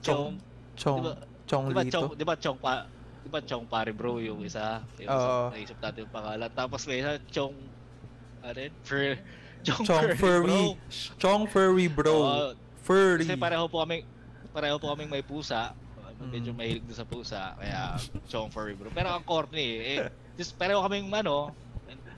Chong, Chong, Diba- Chong di ba Lito. Chong, di ba Chong pa, di ba Chong pare bro yung isa? Yung Oo. isa, naisip natin yung pangalan. Tapos may isa, Chong, ano yun? Chong, Chong Furry. Chong Furry bro. Oo. Furry. Kasi pareho po kami pareho po kaming may pusa. Medyo Mm. mahilig doon sa pusa, kaya Chong furry bro. Pero ang corny eh, just pareho kaming ano,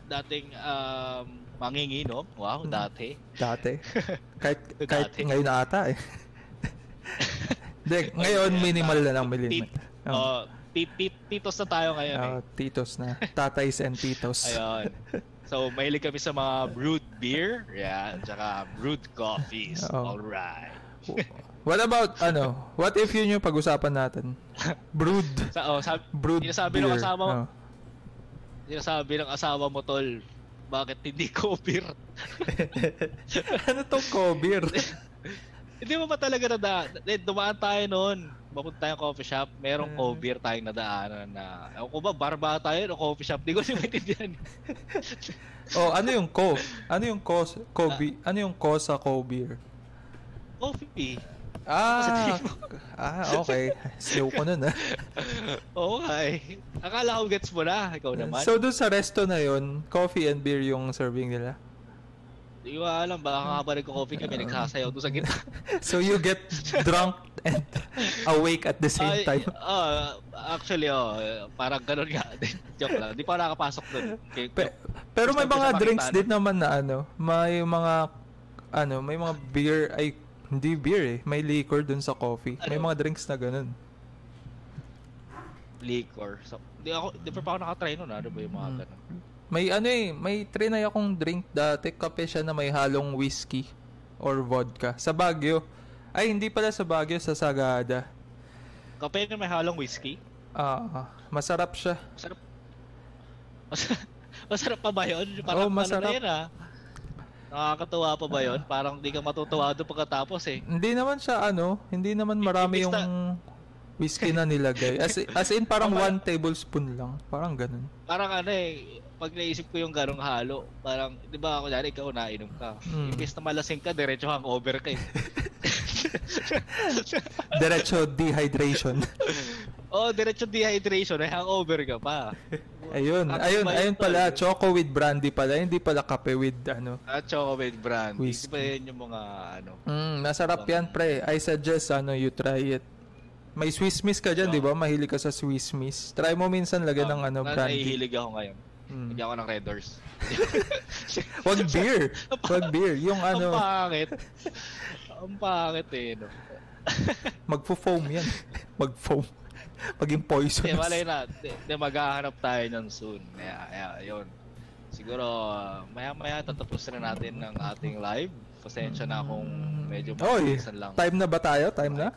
dating um, manginginom. Wow, Mm. dati. Dati. Kahit, kahit Dati. ngayon na ata eh. Hindi, ngayon minimal na lang minimal. Tit, oh, tit, titos na tayo ngayon eh. Ah, titos na. Tatays and titos. Ayun. So, mahilig kami sa mga brewed beer, yeah, tsaka brewed coffees. Oo. Alright. What about, ano, what if yun yung pag-usapan natin? Brood. Sa, oh, sabi, Brood Sinasabi ng beer. asawa mo, Oh. sinasabi ng asawa mo, tol, bakit hindi ko beer? ano tong cover? Hindi mo ba talaga na eh, dumaan tayo noon. Papunta tayong coffee shop, merong Mm. co-beer tayong nadaanan na, ewan ko ba, bar ba tayo o coffee shop? Di ko siya maintindihan. oh, ano yung co? Ano yung co, co ano yung co sa co-beer? Coffee. Ah, ah, okay. Slow ko nun ah. Okay. Akala ko gets mo na. Ikaw naman. So doon sa resto na yon, coffee and beer yung serving nila. Di ba alam, baka habang nagko-coffee kami, nagsasayaw doon sa gitna. So you get drunk and awake at the same time. ah, actually, oh, parang ganun nga. Joke lang. Di pa nakapasok doon. Pe- pero may ko mga drinks din naman na ano, may mga ano, may mga beer ay hindi beer eh, may liquor dun sa coffee. May Ano? mga drinks na ganun. liquor. So, di ako, di pa ako nakatry nun. Ano ba yung mga Hmm. ganun? May ano eh, may trinay akong drink dati, kape siya na may halong whiskey or vodka. Sa Baguio. Ay, hindi pala sa Baguio, sa Sagada. Kape na may halong whiskey. Ah, ah, masarap siya. Masarap. Masarap, pa ba yun? Parang masarap. Ano na yun, ah. Nakakatuwa pa ba yun? Parang di ka matutuwa doon pagkatapos eh. Hindi naman siya ano, hindi naman marami yung whiskey na nilagay. As, as in parang one tablespoon lang. Parang ganun. Parang ano eh, pag naisip ko yung ganong halo, parang, di ba ako dali, ikaw nainom ka. Mm. Imbis na malasing ka, diretso hangover ka eh. Diretso dehydration. oh, diretso dehydration, eh, hangover ka pa. Ayun, Ako ayun, yun, ayun pala, choco with brandy pala, hindi pala kape with ano. At chocolate brand. Whiskey. Di ba yun yung mga ano? Mm, masarap yan, pre. I suggest ano, you try it. May Swiss Miss ka dyan, Oo. di ba? Mahilig ka sa Swiss Miss. Try mo minsan lagyan ng ano, na, brandy. Nahihilig ako ngayon. Mm. Hindi ako ng Red Doors. Wag beer. Wag beer. Yung Ang ano, pangit. Ang pangit eh, no? magfo-foam yan. Mag-foam. Maging poisonous. Hindi, malay na. Di, di, maghahanap tayo nun soon. Kaya, kaya, yun. Siguro, uh, maya-maya tatapos na natin ng ating live. Pasensya na kung medyo Oy, lang. time na ba tayo? Time na?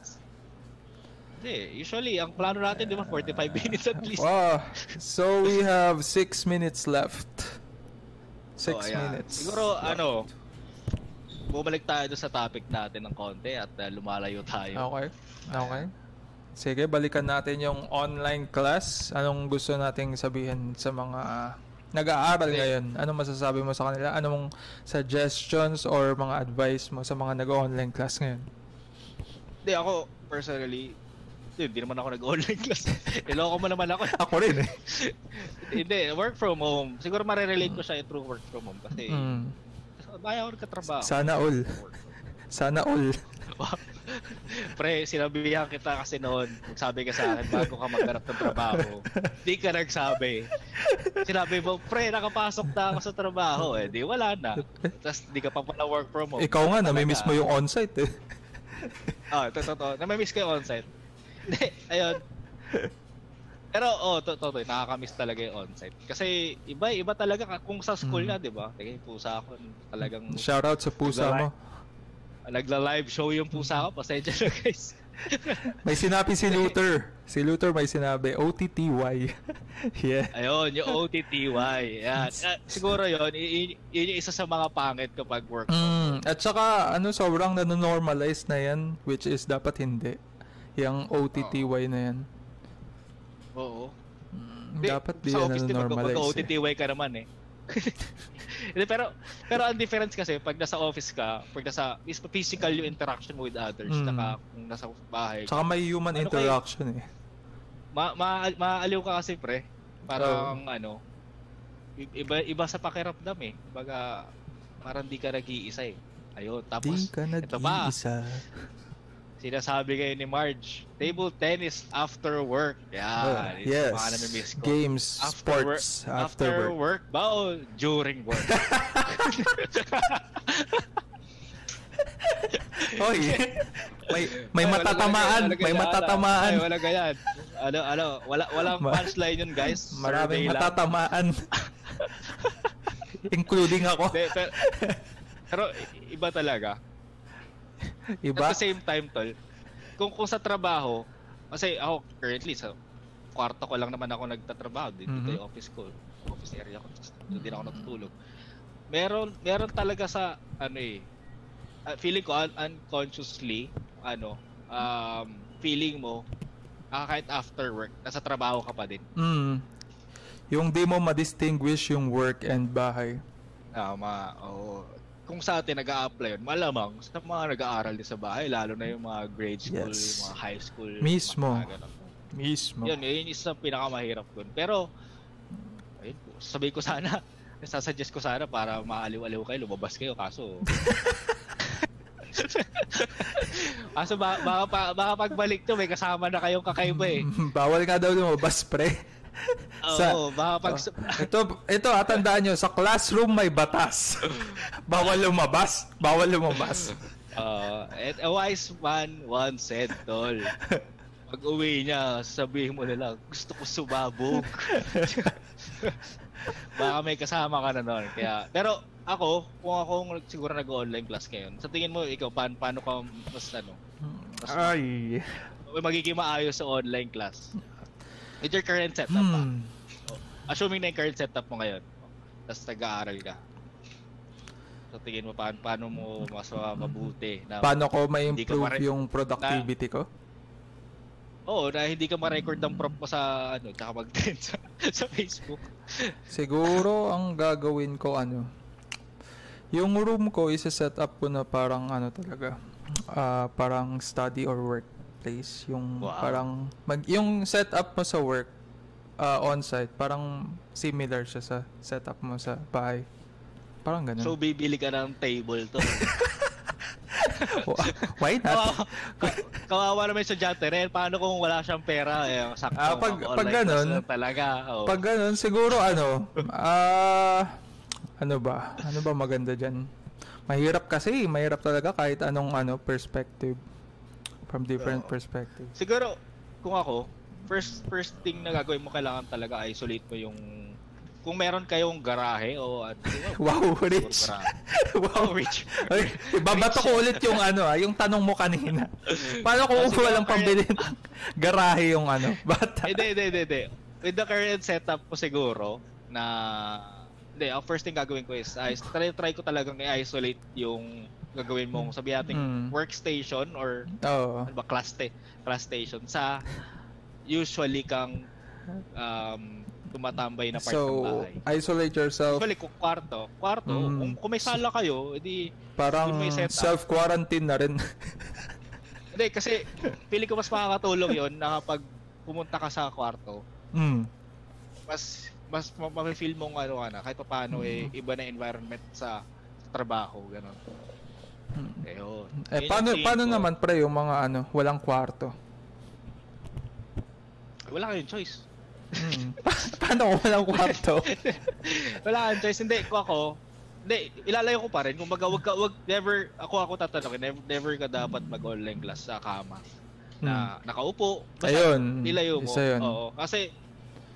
Hindi, usually, ang plano natin, di ba, 45 minutes at least. Wow. So we have 6 minutes left. 6 So, ayan. minutes. Siguro, ano, bumalik tayo doon sa topic natin ng konti at uh, lumalayo tayo. Okay. Okay. Sige, balikan natin yung online class. Anong gusto nating sabihin sa mga nag-aaral ngayon? Anong masasabi mo sa kanila? Anong suggestions or mga advice mo sa mga nag-online class ngayon? Hindi, ako, personally, hindi naman ako nag-online class. Iloko mo naman ako. Ako rin eh. Hindi, work from home. Siguro marirelate ko siya through work from home kasi Mm. Baya ako nagkatrabaho. Sana all. Sana all. Pre, sinabihan kita kasi noon, sabi ka sa akin bago ka maghanap ng trabaho. Di ka nagsabi. Sinabi mo, pre, nakapasok na ako sa trabaho. Eh, di wala na. Tapos di ka pa pala work from home. Ikaw nga, namimiss mo yung onsite eh. Ah, ito. Namimiss ko yung onsite. Hindi, ayun. Pero, oh, to, to, to, nakakamiss talaga yung onsite. Kasi, iba, iba talaga. Kung sa school Mm. na, di ba? Yung pusa ako, talagang Shoutout sa pusa mo. nagla-live show yung pusa ko. Pasensya na, guys. May sinabi si Luther. Si Luther may sinabi, OTTY. yeah. Ayun, yung OTTY. Yan. Ah, siguro yun, yun yung isa sa mga pangit kapag work. Mm, at saka, ano, sobrang nanonormalize na yan, which is dapat hindi. Yung OTTY na yan. Oo. Mm, Di, dapat di sa yan office, di ba, nanonormalize. eh. OTTY ka naman eh. Pero pero ang difference kasi pag nasa office ka, pag nasa is physical yung interaction mo with others, Mm. naka kung nasa bahay. Tsaka may human Ano interaction eh. Ma, ma, maaaliw ka kasi pre. Parang ano, i- iba iba sa pakiramdam eh. Baga parang di ka nag-iisa eh. Ayun, Di tapos ka ito ba? sinasabi kayo ni Marge, table tennis after work. Ah, Yan, yes. namimiss ko. Games, After sports, work, after, work. ba o during work? Hoy, may may Ay, wala matatamaan, ganyan, wala may matatamaan. Ay, wala ganyan. Ano, ano, wala, walang punchline yun, guys. Maraming Survey matatamaan. Including ako. Hindi, pero, pero iba talaga. Iba? At the same time, tol, kung, kung sa trabaho, kasi ako currently sa kwarto ko lang naman ako nagtatrabaho dito Mhm. yung office ko, office area ko, doon din ako natutulog. Meron meron talaga sa ano eh uh, feeling ko un- unconsciously ano um feeling mo ah, kahit after work nasa trabaho ka pa din. Mm. Yung di mo ma-distinguish yung work and bahay. Tama. Oo. Kung sa atin nag-a-apply yun, malamang sa mga nag-aaral din sa bahay, lalo na yung mga grade school, Yes. yung mga high school. Mismo. mga ganun. Mismo. Yun, yun yung isa sa pinakamahirap dun. Pero, ayun po, sabi ko sana, Sasuggest ko sana para maaliw-aliw kayo, lumabas kayo, kaso... kaso ba, baka, baka pagbalik to, may kasama na kayong kakaiba eh. Bawal nga daw lumabas, pre. Oo, Sa- baka pag... ito, ito, atandaan nyo, sa classroom may batas. bawal lumabas, bawal lumabas. Uh, and a wise man once said, tol. Pag uwi niya, sabihin mo na lang, gusto ko sumabog. Baka may kasama ka na noon. Kaya, pero ako, kung ako siguro nag-online class ngayon, sa tingin mo, ikaw, paano, paano ka mas ano, mas Ay. magiging maayos sa online class? With your current setup pa. Hmm. Assuming na yung current setup mo ngayon, tapos nag-aaral ka. Sa tingin mo, paano, paano mo mas mabuti na Paano ko ma-improve mare- yung productivity ko? Oo, na hindi ka ma-record ng prop mo sa ano, tsaka mag-trend sa, sa Facebook. Siguro ang gagawin ko ano, yung room ko isa-set up ko na parang ano talaga, ah parang study or workplace. Yung Wow. parang mag yung setup mo sa work ah, on-site, parang similar siya sa setup mo sa bahay. Parang ganun. So, bibili ka ng table to. Why not? Kawawa, ka- kawawa naman estudyante rin. Paano kung wala siyang pera? Eh, sakto, Ah, pag- pag ganun, talaga. Oh. Pag ganun, siguro ano, ah, ano ba? Ano ba maganda dyan? Mahirap kasi, mahirap talaga kahit anong ano perspective. From different Oo. perspective. Siguro, kung ako, first first thing na gagawin mo, kailangan talaga isolate mo yung kung meron kayong garahe o ano, Wow, rich. wow, Oh, rich. Ay, ibabato ko ulit yung ano ah, yung tanong mo kanina. Paano kung siguro walang pambili ng garahe yung ano, bata? Hindi, hindi, hindi, hindi. With the current setup ko siguro, na... Hindi, ang first thing gagawin ko is, I try, try ko talagang i-isolate yung gagawin mong sabi natin Mm. workstation or Oo. ano ba, class, sta- class station sa usually kang um, tumatambay na part ng So, bahay. isolate yourself. Usually, kung kwarto, kwarto, Mm. kung, kung may sala kayo, edi Parang may setup. self-quarantine na rin. Hindi, kasi pili ko mas makakatulong yon na kapag pumunta ka sa kwarto, mm. mas mas ma- ma-feel mong ano ka na kahit pa paano eh Mm. iba na environment sa trabaho ganun. Mm. Eh, yun. Yun yung paano, tingin paano ko. naman pre yung mga ano, walang kwarto? Wala kayong choice. Mm. Pa- paano kung walang kwarto? Wala kayong choice. Hindi, kung ako, hindi, ilalayo ko pa rin. Kung baga, wag, ka, wag, never, ako ako tatanungin, never, never ka dapat mag-online class sa kama. Na nakaupo. Basta Hmm. Ayun, nilayo mo. isa yun. Oo. Kasi,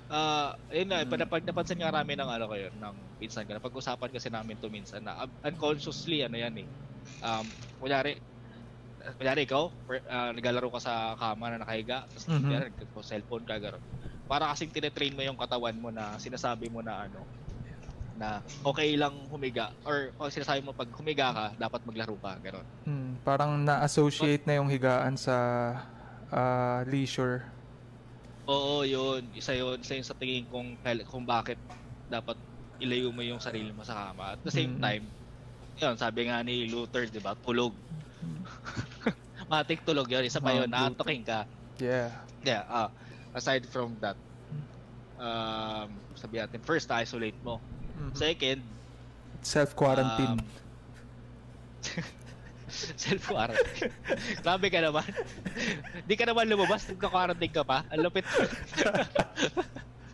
ah, ayun na, Mm. napag, napansin nga namin ng ano kayo, ng pinsan ka. Napag-usapan kasi namin to minsan na un- unconsciously, ano yan eh. Um, kunyari, kunyari ikaw, per- ah, naglalaro ka sa kama na nakahiga, tapos Mhm. kunyari, nagpo-cellphone ka, gano'n. Para kasing tinetrain mo yung katawan mo na sinasabi mo na ano, na okay lang humiga or o sinasabi mo pag humiga ka dapat maglaro ka gano'n. Mm, parang na-associate na yung higaan sa ah, leisure. Oo, yun. Isa yun. Isa yun sa tingin kung, kail- kung bakit dapat ilayo mo yung sarili mo sa kama. At the same Mm. time, yun, sabi nga ni Luther, di ba, tulog. Matik tulog yun. Isa pa Oh, yun, naantokin ka. Yeah. Yeah, ah, aside from that, um, sabi natin, first, isolate mo. Mhm. Second, Self-quarantine. um, self-quarantine. Grabe ka naman. Di ka naman lumabas, nagka-quarantine ka pa. Ang lupit.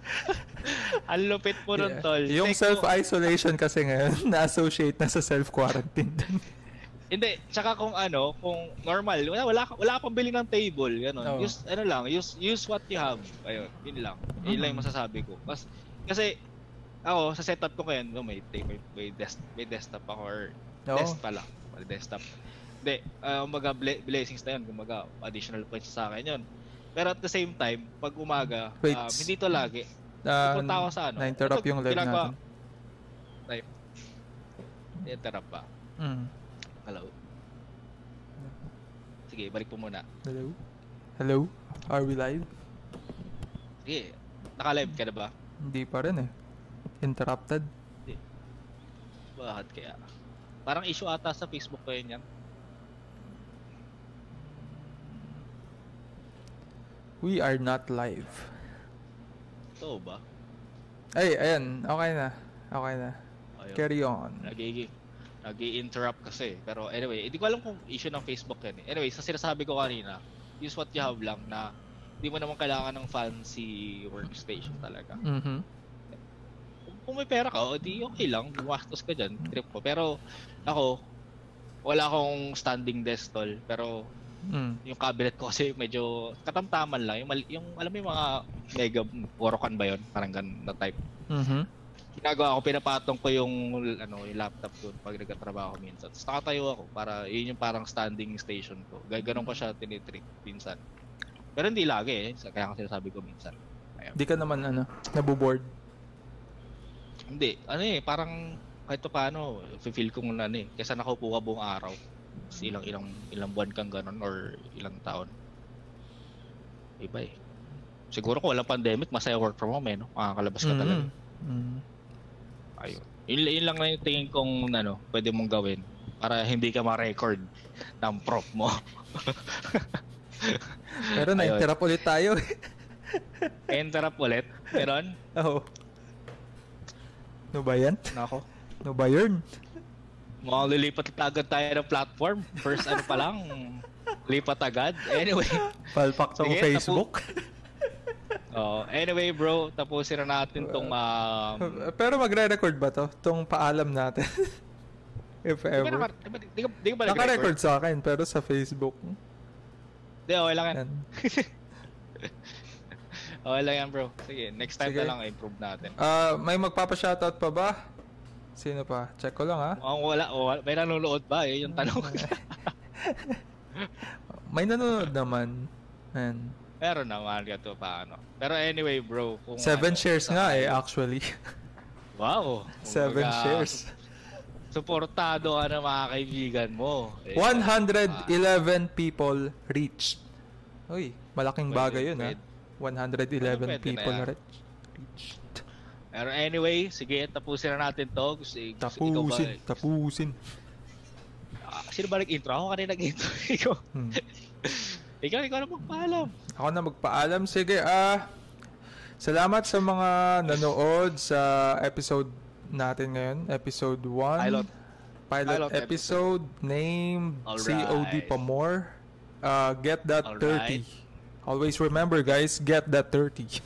Ang lupit mo nun, Yeah. tol. Yung Like, self-isolation kasi ngayon, na-associate na sa self-quarantine. Hindi, tsaka kung ano, kung normal, wala wala wala pang bili ng table, ganun. Oo. Use ano lang, use use what you have. Ayun, yun lang. Yun lang yung Mhm. masasabi ko. Kasi kasi ako sa setup ko ngayon, no, may may, may, desk, may desktop ako or No? desk pala, may desktop. Hindi, uh, umaga ble- blessings na yun, kumaga additional points sa akin yun. Pero at the same time, pag umaga, Wait. um, hindi to lagi. Ah, Pupunta ako sa ano. Na-interrupt yung live natin. I-interrupt pa. Mm. Hello. Sige, balik po muna. Hello? Hello? Are we live? Sige, naka-live ka na ba? Hindi pa rin eh. Interrupted? Bakit kaya? Parang issue ata sa Facebook ko yun yan. We are not live. Totoo ba? Ay, ayan. Okay na. Okay na. Ayun. Carry on. Nagiging nag-i-interrupt kasi. Pero anyway, hindi ko alam kung issue ng Facebook yan. eh. Anyway, sa sinasabi ko kanina, use what you have lang na hindi mo naman kailangan ng fancy workstation talaga. Mhm. Kung, may pera ka, di okay lang, gumastos ka dyan, trip ko. Pero ako, wala akong standing desk tol, pero Mm. yung cabinet ko kasi medyo katamtaman lang. Yung, mali- yung alam mo yung mga mega Orokan ba yun? Parang ganun na type. Mhm. ginagawa ko, pinapatong ko yung ano, yung laptop doon pag nagtatrabaho ko minsan. Tapos nakatayo ako para yun yung parang standing station ko. Ganun ko siya tinitrick minsan. Pero hindi lagi eh. Kaya kasi sinasabi ko minsan. Di ka naman ano, nabuboard. Hindi. Ano eh, parang kahit pa paano, feel ko muna ano eh. Kesa nakaupo ka buong araw. Tapos ilang, ilang, ilang buwan kang ganun or ilang taon. Iba eh. Siguro kung walang pandemic, masaya work from home eh. No? Makakalabas ka talaga. Mhm. Mm. Ayun. Yun, yun lang na yung tingin kong ano, pwede mong gawin para hindi ka ma-record ng prop mo. Pero na-interrupt ulit tayo. Interrupt ulit. Meron? Oo. Ano ba yan? Nako. Ano ba yun? Mukhang lilipat agad tayo ng platform. First ano pa lang, lipat agad. Anyway. Palpak Sige, Facebook. Oh, anyway bro, tapusin na natin tong um, Pero magre-record ba to? Tong paalam natin. If ever. di ba, di, di ba? Naka-record sa akin, pero sa Facebook. Di, okay lang yan. Okay lang yan bro. Sige, next time Sige. na lang improve natin. Ah, may magpapa-shoutout pa ba? Sino pa? Check ko lang ha. Mukhang wala, wala, may nanonood ba? Eh, yung tanong. May nanonood naman. Ayan. Pero naman ka to paano. Pero anyway bro, kung Seven ano, shares nga eh, actually. Wow. Seven Kumbaga, shares. Suportado ka ng mga kaibigan mo. Eh, 111 people reached. Uy, malaking bagay yun ha. pwede. 111 Pwede na people reached. Pero anyway, sige, tapusin na natin to. Gusto, ikaw ba, Tapusin, tapusin. Ah, sino ba nag-intro? Ako kanina nag-intro. ikaw, Hmm. ikaw, ikaw na magpaalam. Ako na magpaalam. Sige, ah... salamat sa mga nanood sa episode natin ngayon. Episode 1. Pilot. Pilot, Pilot episode. Named Alright. COD Pamor. Uh, get that Alright. 30. Always remember guys, get that 30.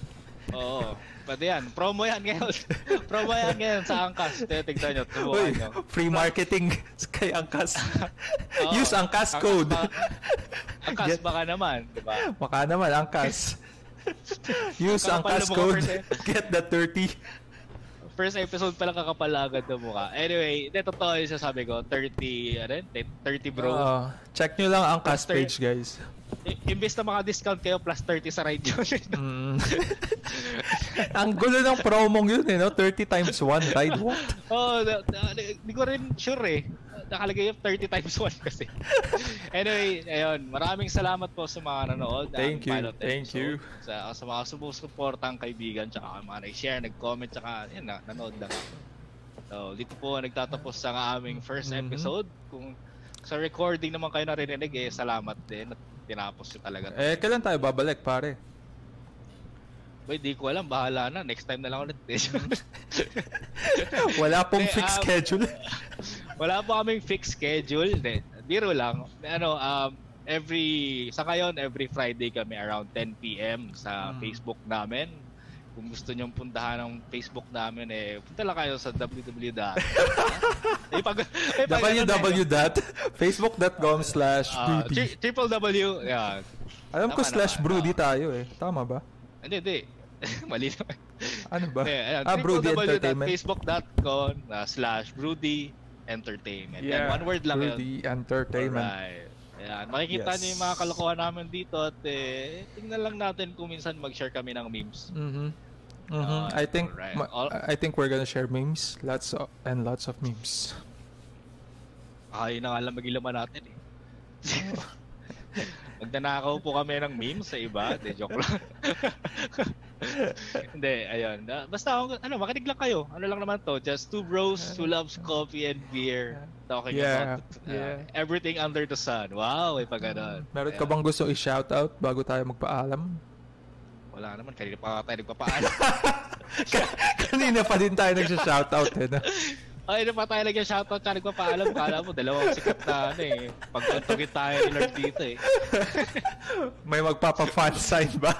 Oo. Pwede yan. Promo yan ngayon. Promo yan ngayon sa Angkas. Tignan nyo. Tubukan nyo. free marketing kay Angkas. Oo. Use Angkas Angkas code. ba- Angkas Get- baka naman. Diba? Baka naman, Angkas. Use Angkas code. percent. Get that 30. First episode pa lang kakapalagad ng mukha. Anyway, hindi, totoo yung sasabi ko. 30, ano yun? 30 bro. Oo. check nyo lang ang Master- page, guys. I- imbis na mga discount kayo plus 30 sa ride yun. Mm. ang gulo ng promong yun eh, no? 30 times 1 ride. What? Oo, oh, hindi ko rin sure eh. Nakalagay yung 30 times 1 kasi. anyway, ayun. Maraming salamat po sa mga nanood. Thank you, pilot thank episode. Sa, sa mga sumusuportang kaibigan, tsaka mga nag-share, nag-comment, tsaka yun na, nanood lang. So, dito po nagtatapos ang aming first Mhm. episode. Kung sa recording naman kayo narinig, eh, salamat din. At tinapos ko talaga. Eh, kailan tayo babalik, pare? Boy, di ko alam. Bahala na. Next time na lang ulit. Wala pong fixed um, schedule. Wala po kaming fixed schedule. Hindi, biro lang. Ano, um, every, sa ngayon, every Friday kami around 10 p.m. sa Hmm. Facebook namin. Kung gusto nyong puntahan ng Facebook namin, eh, punta lang kayo sa www. eh, pag, eh, pag, www.facebook.com slash uh, triple W, yeah. Alam ko slash broody ah. tayo eh. Tama ba? Hindi, hindi. Mali naman. Ano ba? Ayan, ah, Broody Entertainment. www.facebook.com uh, slash Broody Entertainment. Yan, one word lang yun. Broody Entertainment. Alright. Ayan, makikita Yes. niyo yung mga kalokohan namin dito at eh, tingnan lang natin kung minsan mag-share kami ng memes. Mhm. Mhm. Ah, I think ma- All- I think we're gonna share memes, lots of, and lots of memes. Ay, na nga lang magilaman natin eh. Magdanakaw po kami ng memes sa iba. De, joke lang. Hindi, ayun. Ah, Basta, ano, makinig lang kayo. Ano lang naman to. Just two bros who loves coffee and beer. Talking Yeah, about uh, yeah. everything under the sun. Wow, may pa ganon. Meron Ayan. ka bang gusto i-shoutout bago tayo magpaalam? Wala naman, kanina pa tayo nagpapaalam. Kanina pa din tayo nagsha-shoutout eh. No? Ay, na pa tayo lagyan shoutout ka nagpapaalam. Kala mo, dalawang sikat na ano eh. Pagtutugin tayo ni Lord dito eh. May magpapa-fan sign ba?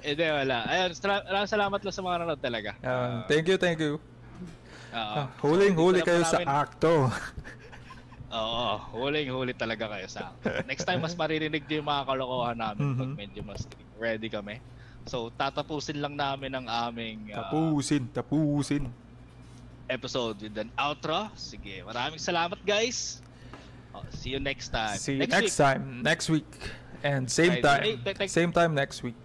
Hindi, wala. Ayun, maraming salamat lang sa mga nanonood talaga. Ah, thank you, thank you. Oo. Ah, huling-huli kayo sa namin- akto. Oo, huling-huli talaga kayo sa Next time, mas maririnig niyo yung mga kalokohan namin pag Mhm. medyo mas ready kami. So, tatapusin lang namin ang aming ah, Tapusin, tapusin. Episode with an outro. Sige, maraming salamat guys. Oh, see you next time. See you next, next, week. time, next week. And same Friday. time, Hey, te- te- same time next week.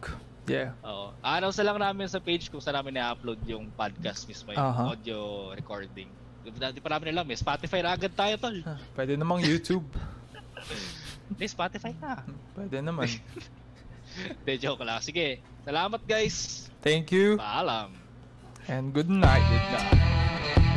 Yeah. Oo. Announce lang namin sa page kung saan namin na-upload yung podcast mismo, yung Aha. audio recording. Dati pa namin alam eh. Spotify na agad tayo, tol. Ah, Pwede namang YouTube. Hindi, Spotify na. Pwede naman. Hindi, joke lang. Sige. Salamat, guys. Thank you Paalam. And good night, good night.